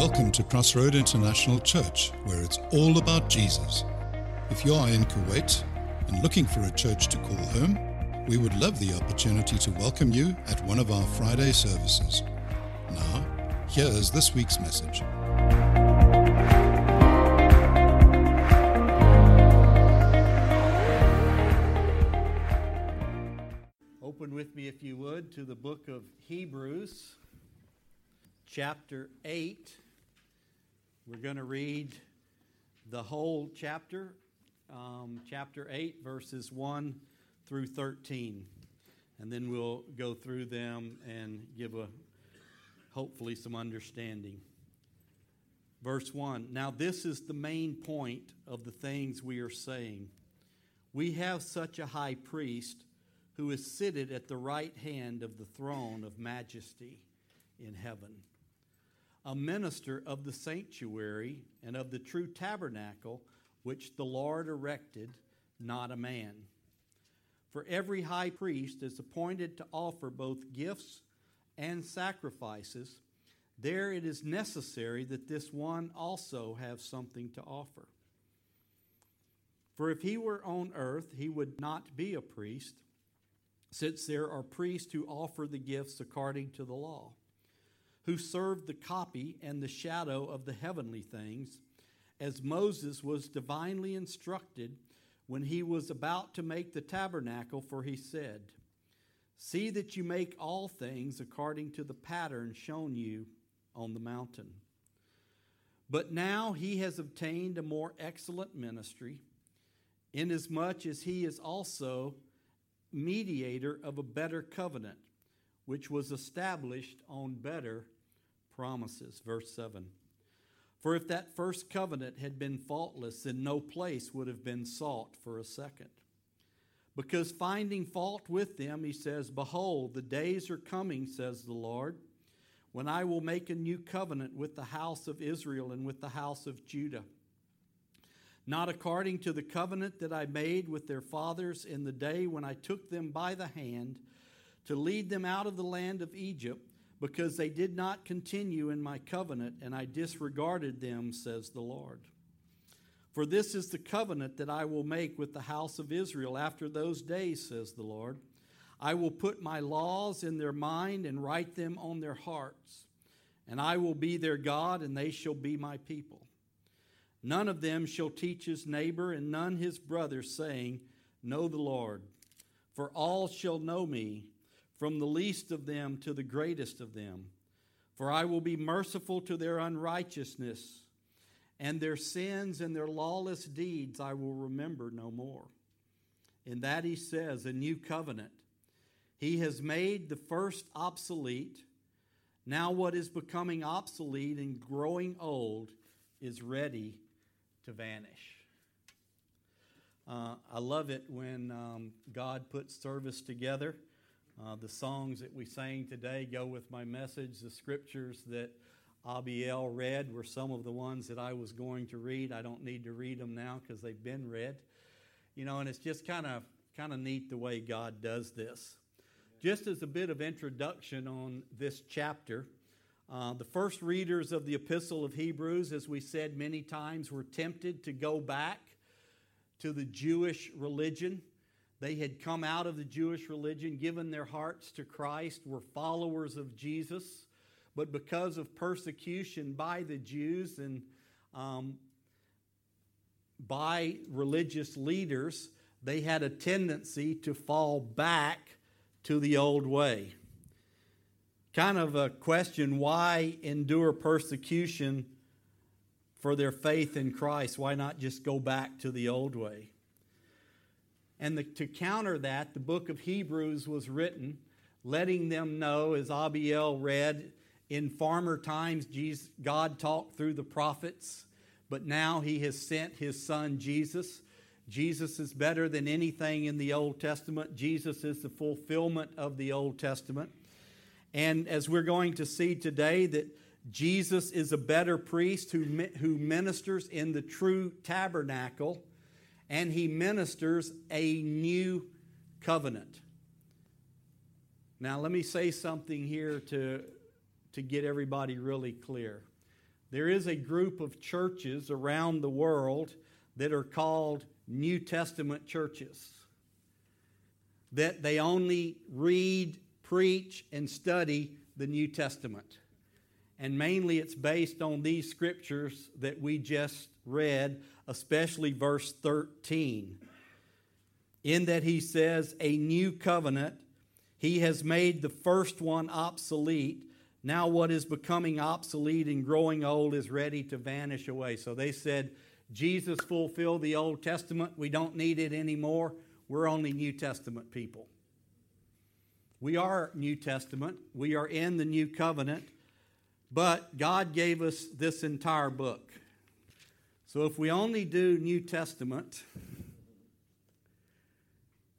Welcome to Crossroad International Church, where it's all about Jesus. If you are in Kuwait and looking for a church to call home, we would love the opportunity to welcome you at one of our Friday services. Now, here is this week's message. Open with me, if you would, to the book of Hebrews, chapter 8. We're going to read the whole chapter, um, chapter 8, verses 1 through 13. And then we'll go through them and give a hopefully some understanding. Verse 1 Now, this is the main point of the things we are saying. We have such a high priest who is seated at the right hand of the throne of majesty in heaven, a minister of the sanctuary and of the true tabernacle which the Lord erected, not a man. For every high priest is appointed to offer both gifts and sacrifices. There it is necessary that this one also have something to offer. For if he were on earth, he would not be a priest since there are priests who offer the gifts according to the law, who served the copy and the shadow of the heavenly things, as Moses was divinely instructed when he was about to make the tabernacle, for he said, See that you make all things according to the pattern shown you on the mountain. But now he has obtained a more excellent ministry, inasmuch as he is also mediator of a better covenant, which was established on better promises. Verse 7. For if that first covenant had been faultless, then no place would have been sought for a second. Because finding fault with them, he says, Behold, the days are coming, says the Lord, when I will make a new covenant with the house of Israel and with the house of Judah not according to the covenant that I made with their fathers in the day when I took them by the hand to lead them out of the land of Egypt, because they did not continue in my covenant, and I disregarded them, says the Lord. For this is the covenant that I will make with the house of Israel after those days, says the Lord. I will put my laws in their mind and write them on their hearts, and I will be their God, and they shall be my people. None of them shall teach his neighbor and none his brother, saying, Know the Lord. For all shall know me, from the least of them to the greatest of them. For I will be merciful to their unrighteousness, and their sins and their lawless deeds I will remember no more. In that he says, A new covenant. He has made the first obsolete. Now, what is becoming obsolete and growing old is ready to vanish. Uh, I love it when um, God puts service together. Uh, the songs that we sang today go with my message. The scriptures that Abiel read were some of the ones that I was going to read. I don't need to read them now because they've been read. You know, and it's just kind of kind of neat the way God does this. Just as a bit of introduction on this chapter, uh, the first readers of the Epistle of Hebrews, as we said many times, were tempted to go back to the Jewish religion. They had come out of the Jewish religion, given their hearts to Christ, were followers of Jesus, but because of persecution by the Jews and um, by religious leaders, they had a tendency to fall back to the old way kind of a question why endure persecution for their faith in Christ? Why not just go back to the old way? And the, to counter that, the book of Hebrews was written, letting them know, as Abiel read, in former times Jesus, God talked through the prophets, but now he has sent his son Jesus. Jesus is better than anything in the Old Testament. Jesus is the fulfillment of the Old Testament. And as we're going to see today, that Jesus is a better priest who, who ministers in the true tabernacle and he ministers a new covenant. Now, let me say something here to, to get everybody really clear. there is a group of churches around the world that are called New Testament churches. That they only read, preach, and study the New Testament. And mainly it's based on these scriptures that we just read, especially verse 13. In that he says, A new covenant, he has made the first one obsolete. Now, what is becoming obsolete and growing old is ready to vanish away. So they said, Jesus fulfilled the Old Testament. We don't need it anymore. We're only New Testament people. We are New Testament. We are in the New Covenant. But God gave us this entire book. So if we only do New Testament,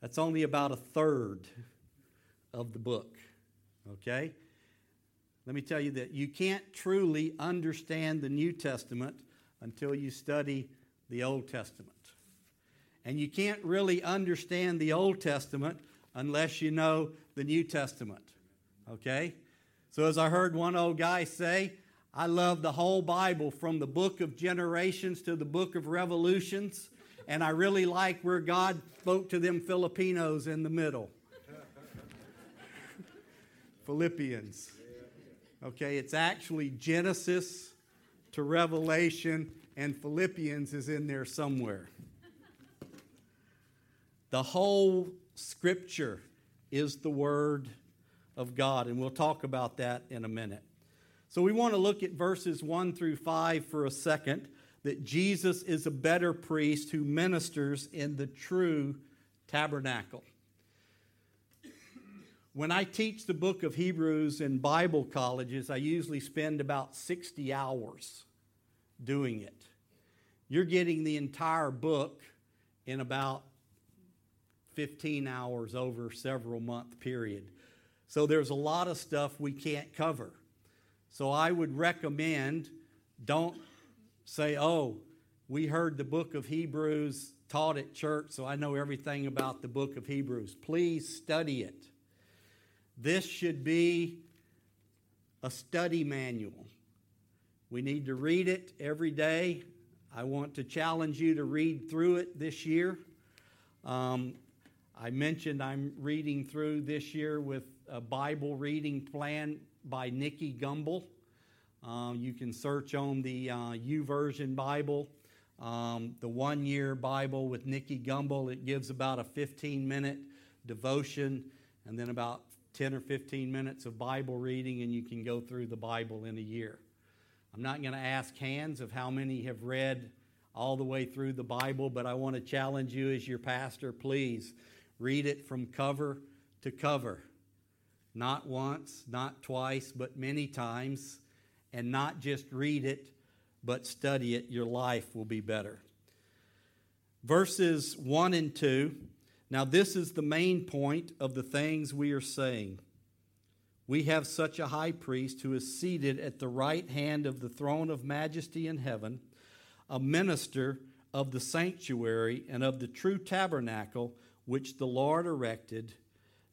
that's only about a third of the book. Okay? Let me tell you that you can't truly understand the New Testament until you study the Old Testament. And you can't really understand the Old Testament unless you know the New Testament. Okay? So, as I heard one old guy say, I love the whole Bible from the book of generations to the book of revolutions. And I really like where God spoke to them Filipinos in the middle. Philippians. Okay, it's actually Genesis to Revelation, and Philippians is in there somewhere. The whole scripture is the Word of God, and we'll talk about that in a minute. So we want to look at verses 1 through 5 for a second that Jesus is a better priest who ministers in the true tabernacle. When I teach the book of Hebrews in Bible colleges, I usually spend about 60 hours doing it. You're getting the entire book in about 15 hours over several month period. So there's a lot of stuff we can't cover. So I would recommend don't say, "Oh, we heard the book of Hebrews taught at church, so I know everything about the book of Hebrews." Please study it. This should be a study manual. We need to read it every day. I want to challenge you to read through it this year. Um, I mentioned I'm reading through this year with a Bible reading plan by Nicky Gumbel. Uh, you can search on the uh, YouVersion Bible, um, the one year Bible with Nicky Gumbel. It gives about a 15 minute devotion and then about 10 or 15 minutes of Bible reading, and you can go through the Bible in a year. I'm not going to ask hands of how many have read all the way through the Bible, but I want to challenge you as your pastor, please Read it from cover to cover. Not once, not twice, but many times. And not just read it, but study it. Your life will be better. Verses 1 and 2. Now, this is the main point of the things we are saying. We have such a high priest who is seated at the right hand of the throne of majesty in heaven, a minister of the sanctuary and of the true tabernacle which the Lord erected,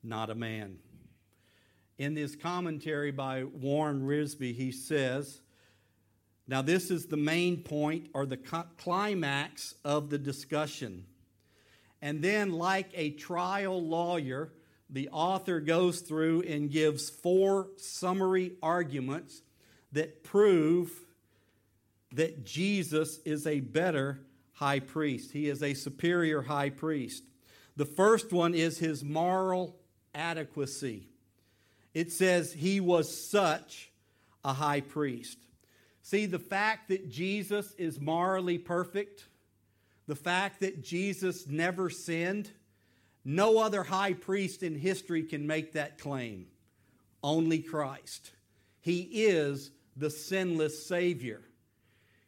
not a man. In this commentary by Warren Wiersbe, he says, Now, this is the main point or the climax of the discussion. And then, like a trial lawyer, the author goes through and gives four summary arguments that prove that Jesus is a better high priest. He is a superior high priest. The first one is his moral adequacy. It says he was such a high priest. See, the fact that Jesus is morally perfect, the fact that Jesus never sinned, no other high priest in history can make that claim. Only Christ. He is the sinless Savior.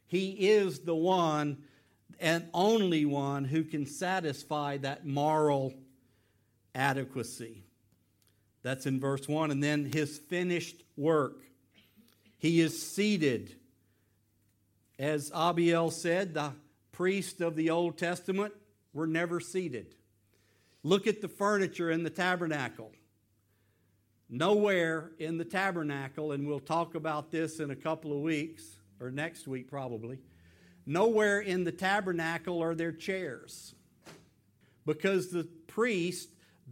He is the one and only one who can satisfy that moral adequacy. That's in verse 1. And then his finished work. He is seated. As Abiel said, the priests of the Old Testament were never seated. Look at the furniture in the tabernacle. Nowhere in the tabernacle, and we'll talk about this in a couple of weeks or next week probably. Nowhere in the tabernacle are there chairs because the priest,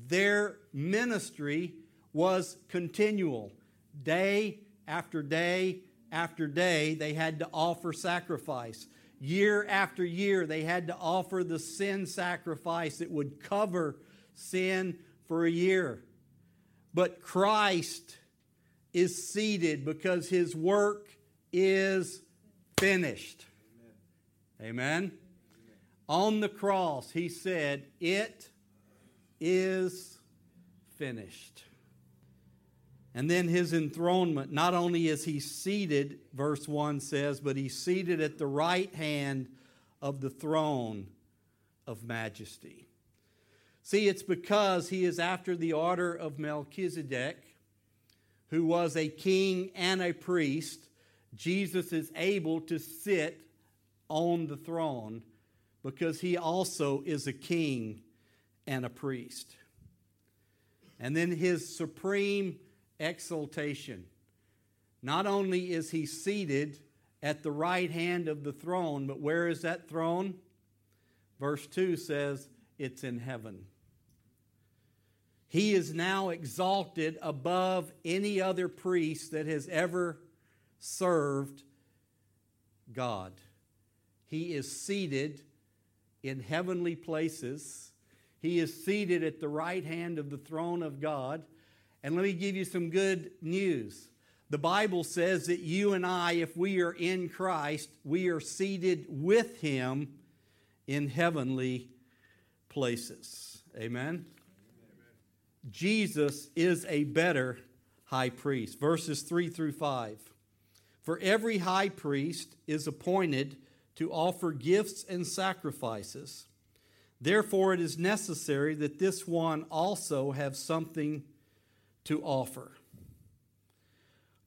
their ministry was continual. Day after day after day, they had to offer sacrifice. Year after year, they had to offer the sin sacrifice that would cover sin for a year. But Christ is seated because his work is finished. Amen. Amen. On the cross, he said, It is finished. And then his enthronement, not only is he seated, verse 1 says, but he's seated at the right hand of the throne of majesty. See, it's because he is after the order of Melchizedek, who was a king and a priest. Jesus is able to sit on the throne because he also is a king and a priest. And then his supreme exaltation. Not only is he seated at the right hand of the throne, but where is that throne? Verse 2 says, It's in heaven. He is now exalted above any other priest that has ever served God. He is seated in heavenly places. He is seated at the right hand of the throne of God. And let me give you some good news. The Bible says that you and I, if we are in Christ, we are seated with Him in heavenly places. Amen? Amen? Jesus is a better high priest. Verses 3 through 5. For every high priest is appointed to offer gifts and sacrifices. Therefore, it is necessary that this one also have something to offer.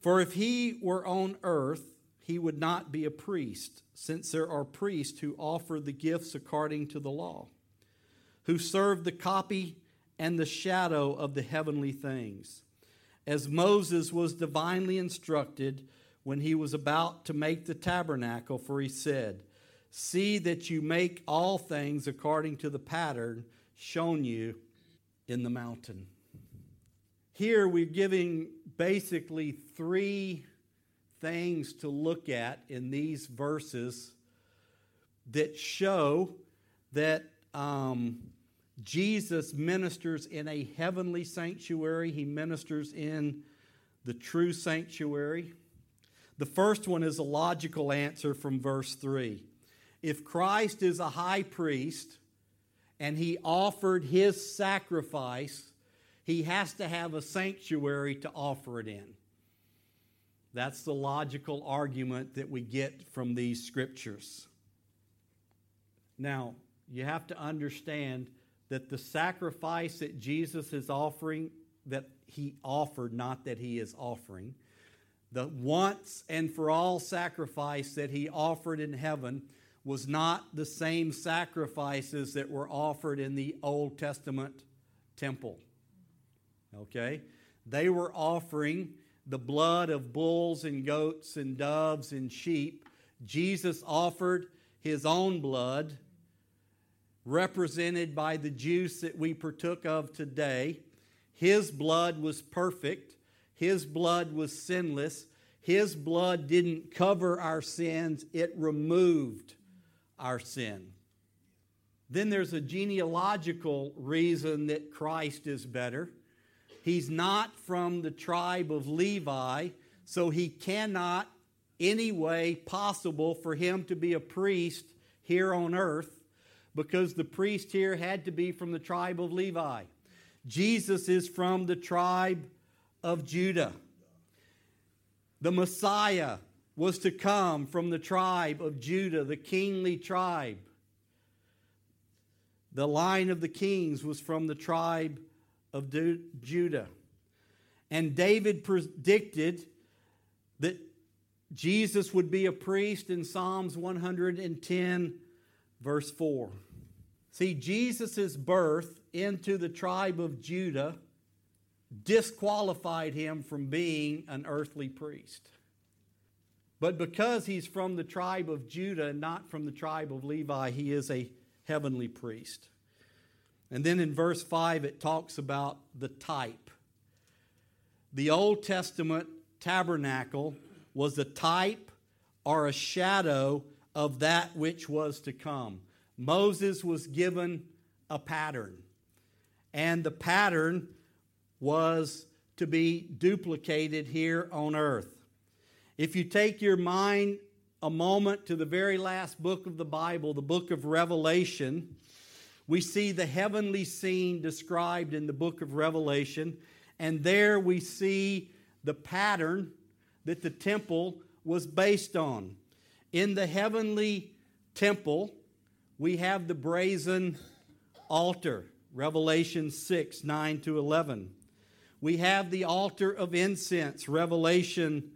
For if he were on earth, he would not be a priest, since there are priests who offer the gifts according to the law, who serve the copy and the shadow of the heavenly things. As Moses was divinely instructed when he was about to make the tabernacle, for he said, See that you make all things according to the pattern shown you in the mountain. Here we're giving basically three things to look at in these verses that show that um, Jesus ministers in a heavenly sanctuary, he ministers in the true sanctuary. The first one is a logical answer from verse 3. If Christ is a high priest and he offered his sacrifice he has to have a sanctuary to offer it in. That's the logical argument that we get from these scriptures. Now, you have to understand that the sacrifice that Jesus is offering, that he offered, not that he is offering, the once and for all sacrifice that he offered in heaven was not the same sacrifices that were offered in the Old Testament temple. Okay? They were offering the blood of bulls and goats and doves and sheep. Jesus offered his own blood, represented by the juice that we partook of today. His blood was perfect, his blood was sinless. His blood didn't cover our sins, it removed our sin. Then there's a genealogical reason that Christ is better. He's not from the tribe of Levi, so he cannot, any way possible, for him to be a priest here on earth because the priest here had to be from the tribe of Levi. Jesus is from the tribe of Judah. The Messiah was to come from the tribe of Judah, the kingly tribe. The line of the kings was from the tribe of Judah. And David predicted that Jesus would be a priest in Psalms 110, verse 4. See, Jesus' birth into the tribe of Judah disqualified him from being an earthly priest. But because he's from the tribe of Judah and not from the tribe of Levi, he is a heavenly priest. And then in verse 5, it talks about the type. The Old Testament tabernacle was a type or a shadow of that which was to come. Moses was given a pattern, and the pattern was to be duplicated here on earth. If you take your mind a moment to the very last book of the Bible, the book of Revelation, we see the heavenly scene described in the book of Revelation, and there we see the pattern that the temple was based on. In the heavenly temple, we have the brazen altar, Revelation 6 9 to 11. We have the altar of incense, Revelation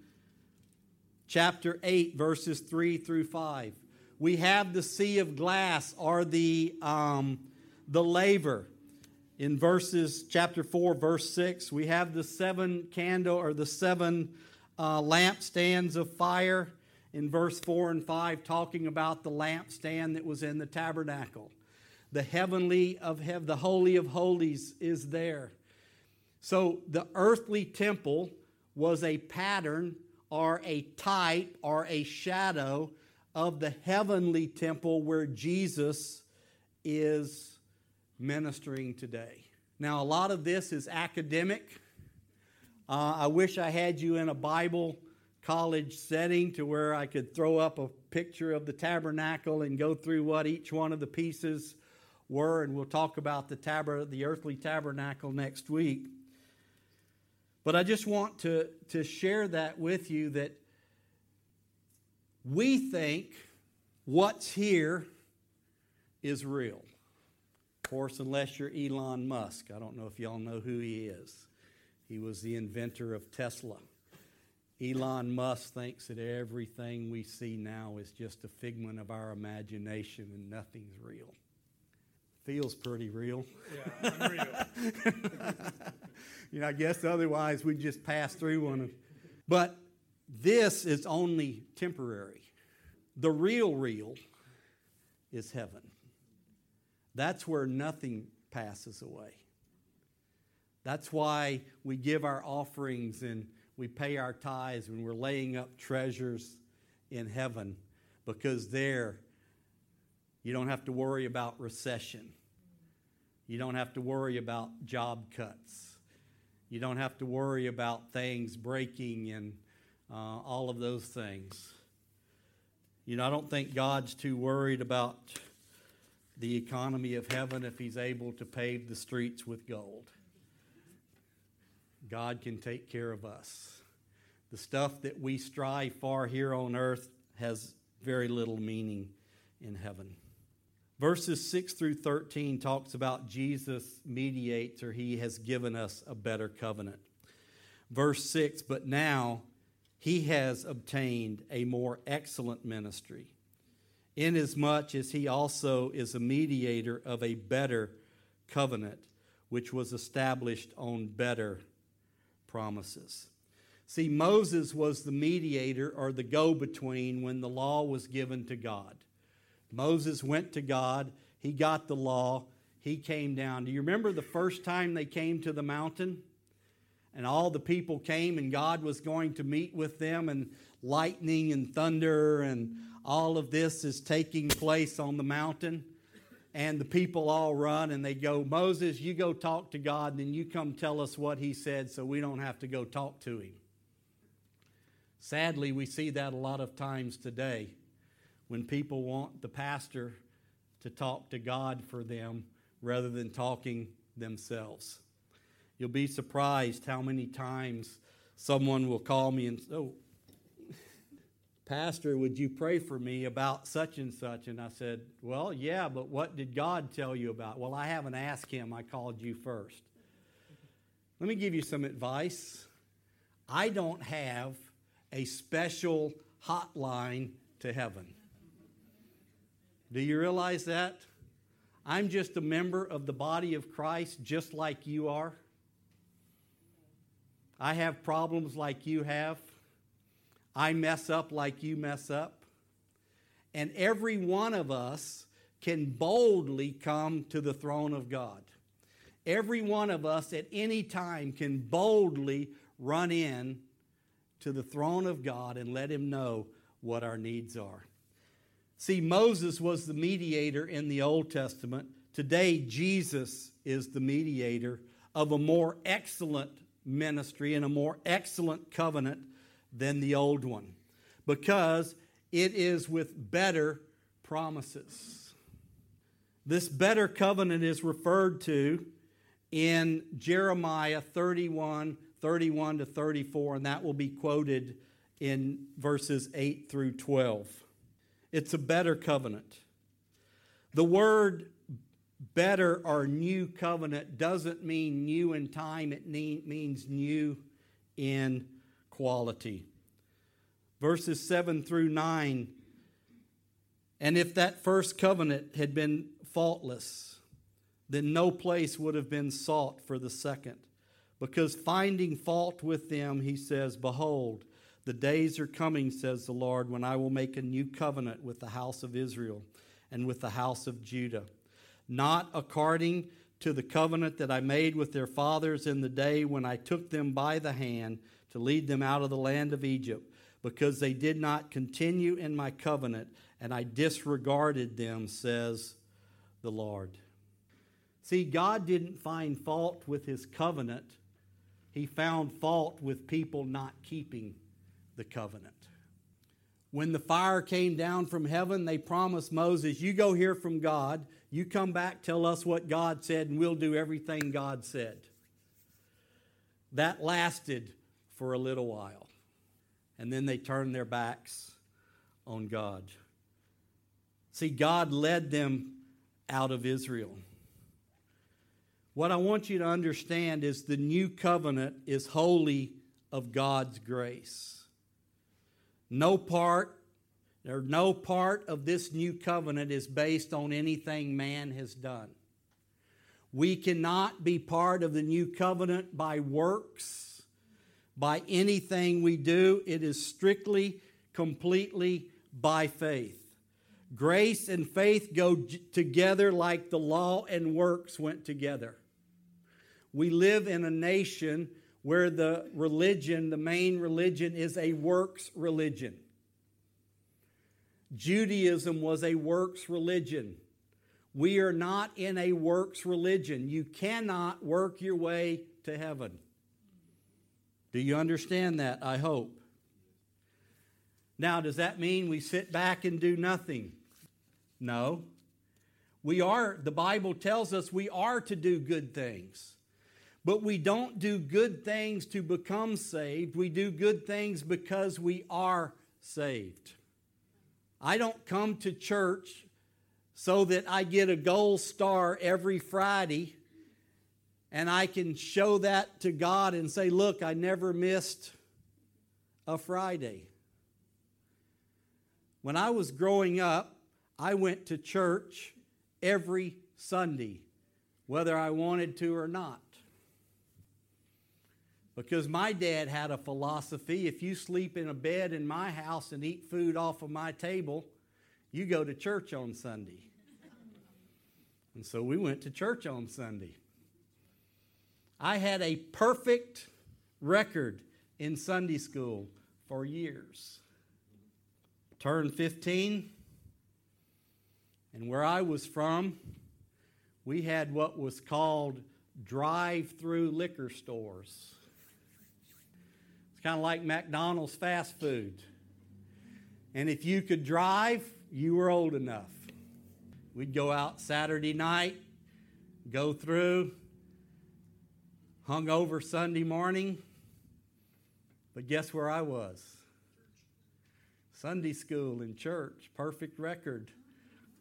chapter 8, verses 3 through 5. We have the sea of glass or the, um, the laver in verses chapter 4, verse 6. We have the seven candle or the seven uh, lampstands of fire in verse 4 and 5, talking about the lampstand that was in the tabernacle. The heavenly of heaven, the holy of holies is there. So the earthly temple was a pattern or a type or a shadow of the heavenly temple where Jesus is ministering today. Now, a lot of this is academic. Uh, I wish I had you in a Bible college setting to where I could throw up a picture of the tabernacle and go through what each one of the pieces were, and we'll talk about the, tab- the earthly tabernacle next week. But I just want to, to share that with you that we think what's here is real. Of course, unless you're Elon Musk. I don't know if y'all know who he is. He was the inventor of Tesla. Elon Musk thinks that everything we see now is just a figment of our imagination and nothing's real. Feels pretty real. Yeah, unreal. you know, I guess otherwise we'd just pass through one. Of them. But this is only temporary. The real, real is heaven. That's where nothing passes away. That's why we give our offerings and we pay our tithes when we're laying up treasures in heaven, because there you don't have to worry about recession. You don't have to worry about job cuts. You don't have to worry about things breaking and uh, all of those things. You know, I don't think God's too worried about the economy of heaven if He's able to pave the streets with gold. God can take care of us. The stuff that we strive for here on earth has very little meaning in heaven. Verses 6 through 13 talks about Jesus mediates or he has given us a better covenant. Verse 6 But now he has obtained a more excellent ministry, inasmuch as he also is a mediator of a better covenant, which was established on better promises. See, Moses was the mediator or the go between when the law was given to God. Moses went to God, he got the law, he came down. Do you remember the first time they came to the mountain? And all the people came, and God was going to meet with them, and lightning and thunder and all of this is taking place on the mountain. And the people all run and they go, Moses, you go talk to God, and then you come tell us what he said so we don't have to go talk to him. Sadly, we see that a lot of times today when people want the pastor to talk to God for them rather than talking themselves. You'll be surprised how many times someone will call me and, say, oh, Pastor, would you pray for me about such and such? And I said, Well, yeah, but what did God tell you about? Well, I haven't asked him. I called you first. Let me give you some advice. I don't have a special hotline to heaven. Do you realize that? I'm just a member of the body of Christ, just like you are. I have problems like you have. I mess up like you mess up. And every one of us can boldly come to the throne of God. Every one of us at any time can boldly run in to the throne of God and let Him know what our needs are. See, Moses was the mediator in the Old Testament. Today, Jesus is the mediator of a more excellent ministry and a more excellent covenant than the old one because it is with better promises. This better covenant is referred to in Jeremiah 31 31 to 34, and that will be quoted in verses 8 through 12. It's a better covenant. The word better or new covenant doesn't mean new in time, it means new in quality. Verses 7 through 9. And if that first covenant had been faultless, then no place would have been sought for the second. Because finding fault with them, he says, Behold, the days are coming, says the Lord, when I will make a new covenant with the house of Israel and with the house of Judah. Not according to the covenant that I made with their fathers in the day when I took them by the hand to lead them out of the land of Egypt, because they did not continue in my covenant, and I disregarded them, says the Lord. See, God didn't find fault with his covenant he found fault with people not keeping the covenant. When the fire came down from heaven, they promised Moses, You go hear from God, you come back, tell us what God said, and we'll do everything God said. That lasted for a little while. And then they turned their backs on God. See, God led them out of Israel. What I want you to understand is the new covenant is wholly of God's grace. No part or no part of this new covenant is based on anything man has done. We cannot be part of the new covenant by works, by anything we do. It is strictly, completely by faith. Grace and faith go together like the law and works went together. We live in a nation where the religion, the main religion, is a works religion. Judaism was a works religion. We are not in a works religion. You cannot work your way to heaven. Do you understand that? I hope. Now, does that mean we sit back and do nothing? No. We are, the Bible tells us we are to do good things. But we don't do good things to become saved. We do good things because we are saved. I don't come to church so that I get a gold star every Friday and I can show that to God and say, Look, I never missed a Friday. When I was growing up, I went to church every Sunday, whether I wanted to or not. Because my dad had a philosophy if you sleep in a bed in my house and eat food off of my table, you go to church on Sunday. And so we went to church on Sunday. I had a perfect record in Sunday school for years. Turned 15, and where I was from, we had what was called drive through liquor stores kind of like McDonald's fast food. And if you could drive, you were old enough. We'd go out Saturday night, go through, hung over Sunday morning. But guess where I was? Sunday school in church, perfect record.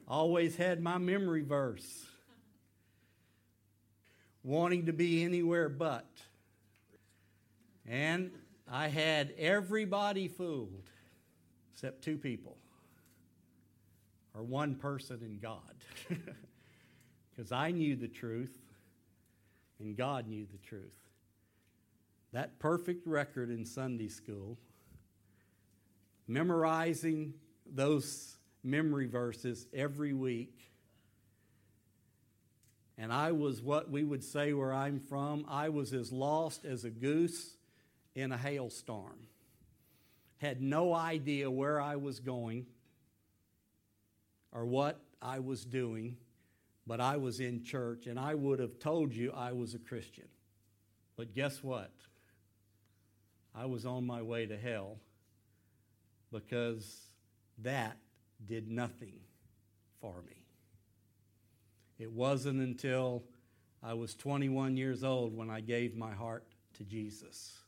Always had my memory verse. Wanting to be anywhere but. And I had everybody fooled except two people, or one person in God. Because I knew the truth, and God knew the truth. That perfect record in Sunday school memorizing those memory verses every week. And I was what we would say where I'm from, I was as lost as a goose in a hailstorm. Had no idea where I was going or what I was doing, but I was in church and I would have told you I was a Christian. But guess what? I was on my way to hell because that did nothing for me. It wasn't until I was 21 years old when I gave my heart to Jesus.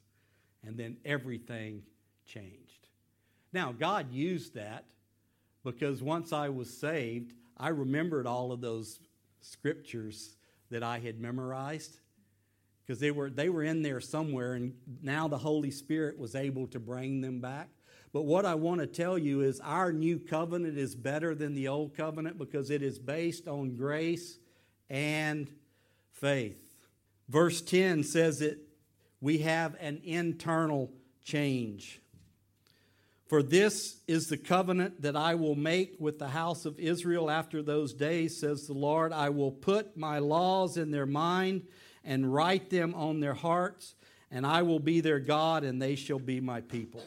And then everything changed. Now, God used that because once I was saved, I remembered all of those scriptures that I had memorized because they were, they were in there somewhere, and now the Holy Spirit was able to bring them back. But what I want to tell you is our new covenant is better than the old covenant because it is based on grace and faith. Verse 10 says that we have an internal change. For this is the covenant that I will make with the house of Israel after those days, says the Lord. I will put my laws in their mind and write them on their hearts, and I will be their God, and they shall be my people.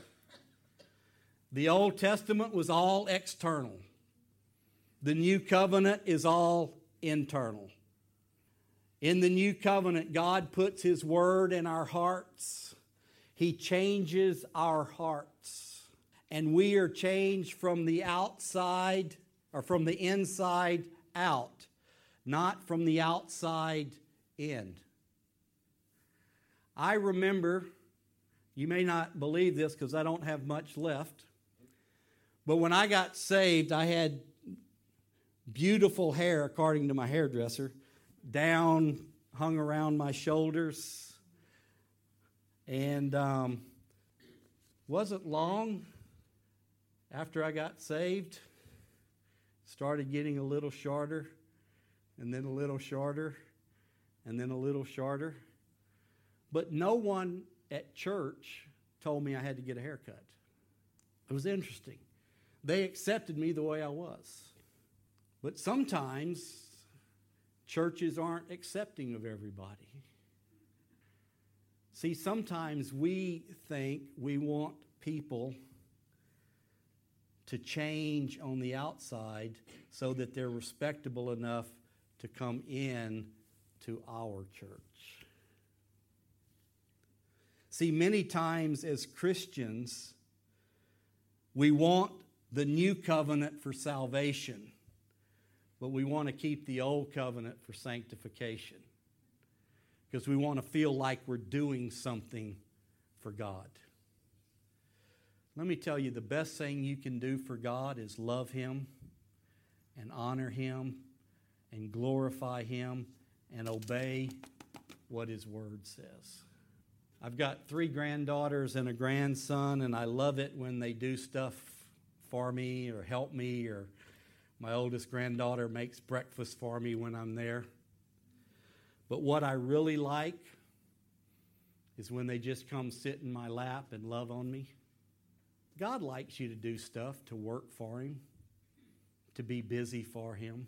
The Old Testament was all external, the New Covenant is all internal. In the New Covenant, God puts His Word in our hearts, He changes our hearts, and we are changed from the outside or from the inside out, not from the outside in. I remember, you may not believe this because I don't have much left, but when I got saved, I had beautiful hair, according to my hairdresser, down, hung around my shoulders. And um, wasn't long after I got saved, started getting a little shorter, and then a little shorter, and then a little shorter. But no one at church told me I had to get a haircut. It was interesting. They accepted me the way I was. But sometimes churches aren't accepting of everybody. See, sometimes we think we want people to change on the outside so that they're respectable enough to come in to our church. See, many times as Christians, we want the new covenant for salvation, but we want to keep the old covenant for sanctification because we want to feel like we're doing something for God. Let me tell you the best thing you can do for God is love Him and honor Him and glorify Him and obey what His Word says. I've got three granddaughters and a grandson, and I love it when they do stuff for me or help me, or my oldest granddaughter makes breakfast for me when I'm there. But what I really like is when they just come sit in my lap and love on me. God likes you to do stuff, to work for Him, to be busy for Him.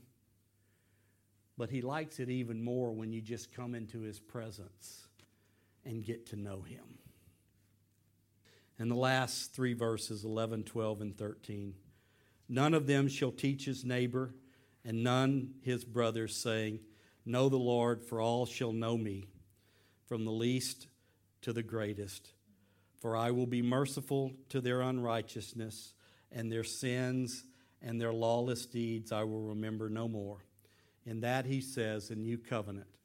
But He likes it even more when you just come into His presence and get to know Him. And the last three verses 11, 12, and 13. None of them shall teach his neighbor, and none his brother, saying, Know the Lord, for all shall know me, from the least to the greatest. For I will be merciful to their unrighteousness, and their sins and their lawless deeds I will remember no more. In that he says, a new covenant.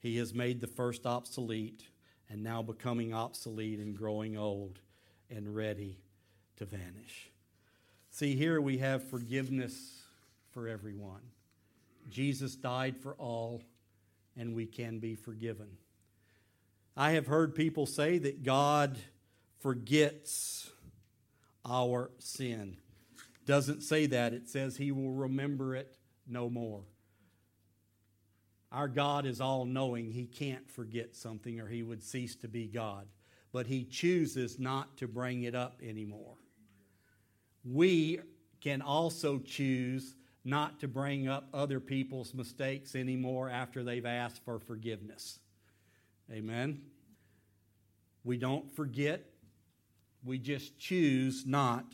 He has made the first obsolete and now becoming obsolete and growing old and ready to vanish. See, here we have forgiveness for everyone. Jesus died for all, and we can be forgiven. I have heard people say that God forgets our sin. Doesn't say that, it says he will remember it no more. Our God is all knowing. He can't forget something or he would cease to be God. but he chooses not to bring it up anymore. We can also choose not to bring up other people's mistakes anymore after they've asked for forgiveness. Amen. We don't forget, we just choose not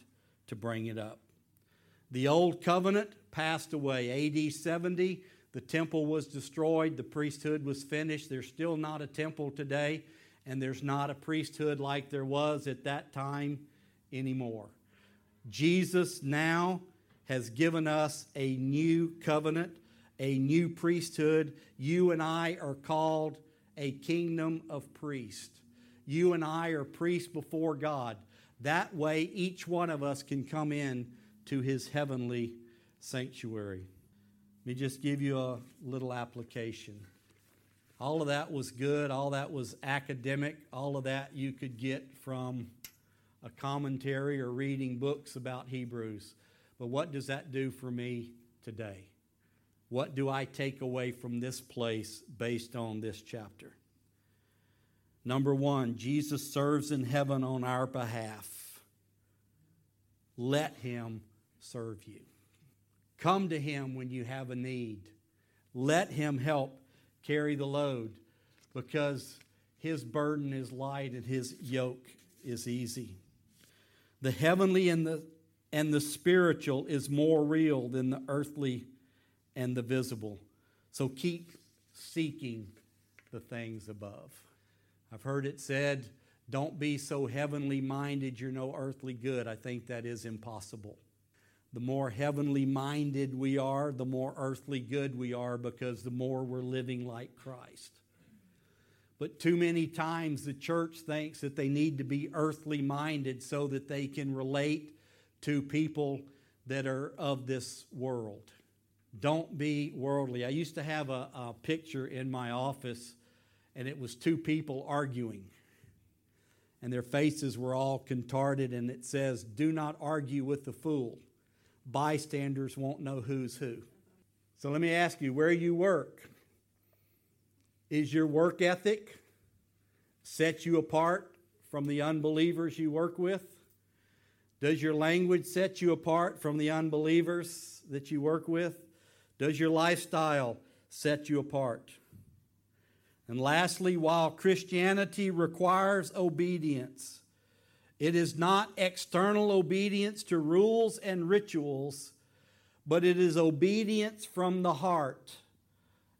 to bring it up. The old covenant passed away. AD 70, the temple was destroyed, the priesthood was finished. There's still not a temple today, and there's not a priesthood like there was at that time anymore. Jesus now has given us a new covenant, a new priesthood. You and I are called a kingdom of priests. You and I are priests before God. That way, each one of us can come in to his heavenly sanctuary. Let me just give you a little application. All of that was good, all that was academic, all of that you could get from a commentary or reading books about Hebrews. But what does that do for me today? What do I take away from this place based on this chapter? Number one, Jesus serves in heaven on our behalf. Let him serve you. Come to him when you have a need. Let him help carry the load because his burden is light and his yoke is easy. The heavenly and the, and the spiritual is more real than the earthly and the visible. So keep seeking the things above. I've heard it said, don't be so heavenly minded you're no earthly good. I think that is impossible. The more heavenly minded we are, the more earthly good we are because the more we're living like Christ. But too many times the church thinks that they need to be earthly minded so that they can relate to people that are of this world. Don't be worldly. I used to have a, a picture in my office, and it was two people arguing. And their faces were all contorted, and it says, Do not argue with the fool. Bystanders won't know who's who. So let me ask you where you work. Is your work ethic set you apart from the unbelievers you work with? Does your language set you apart from the unbelievers that you work with? Does your lifestyle set you apart? And lastly, while Christianity requires obedience, it is not external obedience to rules and rituals, but it is obedience from the heart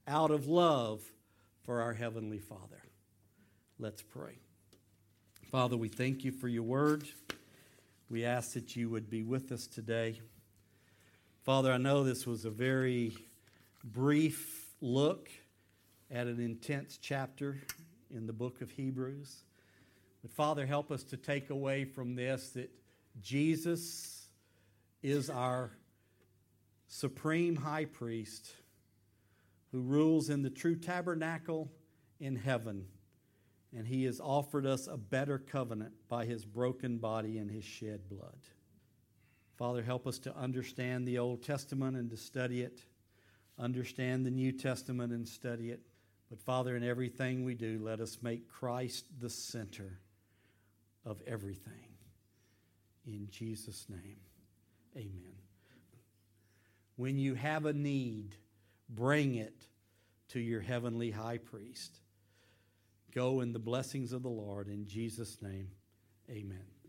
out of love for our Heavenly Father. Let's pray. Father, we thank you for your word. We ask that you would be with us today. Father, I know this was a very brief look at an intense chapter in the book of Hebrews. But Father, help us to take away from this that Jesus is our supreme high priest who rules in the true tabernacle in heaven. And he has offered us a better covenant by his broken body and his shed blood. Father, help us to understand the Old Testament and to study it, understand the New Testament and study it. But Father, in everything we do, let us make Christ the center of everything. In Jesus' name, amen. When you have a need, bring it to your heavenly high priest. Go in the blessings of the Lord. In Jesus' name, amen.